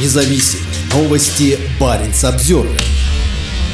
независим. Новости Баренц Обзервер.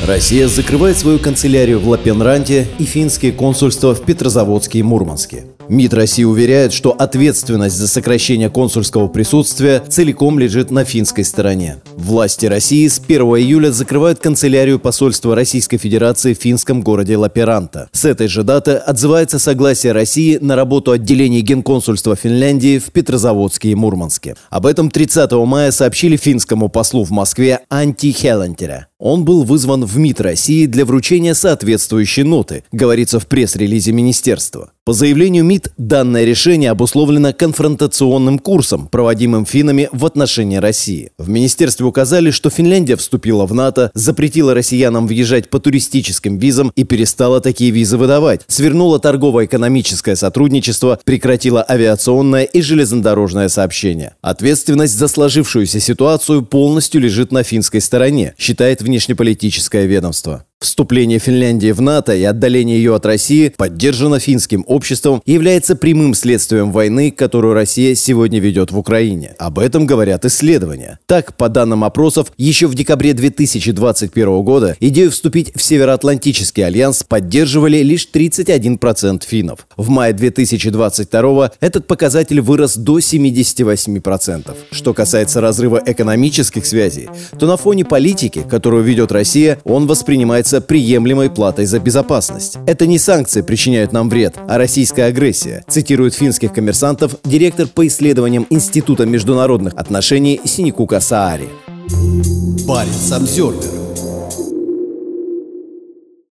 Россия закрывает свою канцелярию в Лапенранте и финские консульства в Петрозаводске и Мурманске. МИД России уверяет, что ответственность за сокращение консульского присутствия целиком лежит на финской стороне. Власти России с 1 июля закрывают канцелярию посольства Российской Федерации в финском городе Лаперанта. С этой же даты отзывается согласие России на работу отделений Генконсульства Финляндии в Петрозаводске и Мурманске. Об этом 30 мая сообщили финскому послу в Москве Анти Хеллентере. Он был вызван в МИД России для вручения соответствующей ноты, говорится в пресс-релизе министерства. По заявлению МИД, данное решение обусловлено конфронтационным курсом, проводимым финнами в отношении России. В министерстве указали, что Финляндия вступила в НАТО, запретила россиянам въезжать по туристическим визам и перестала такие визы выдавать, свернула торгово-экономическое сотрудничество, прекратила авиационное и железнодорожное сообщение. Ответственность за сложившуюся ситуацию полностью лежит на финской стороне, считает в внешнеполитическое ведомство. Вступление Финляндии в НАТО и отдаление ее от России поддержано финским обществом является прямым следствием войны, которую Россия сегодня ведет в Украине. Об этом говорят исследования. Так, по данным опросов, еще в декабре 2021 года идею вступить в Североатлантический альянс поддерживали лишь 31% финнов. В мае 2022 этот показатель вырос до 78%. Что касается разрыва экономических связей, то на фоне политики, которую ведет Россия, он воспринимается является приемлемой платой за безопасность. Это не санкции причиняют нам вред, а российская агрессия, цитирует финских коммерсантов директор по исследованиям Института международных отношений Синикука Саари. Парень Самсервер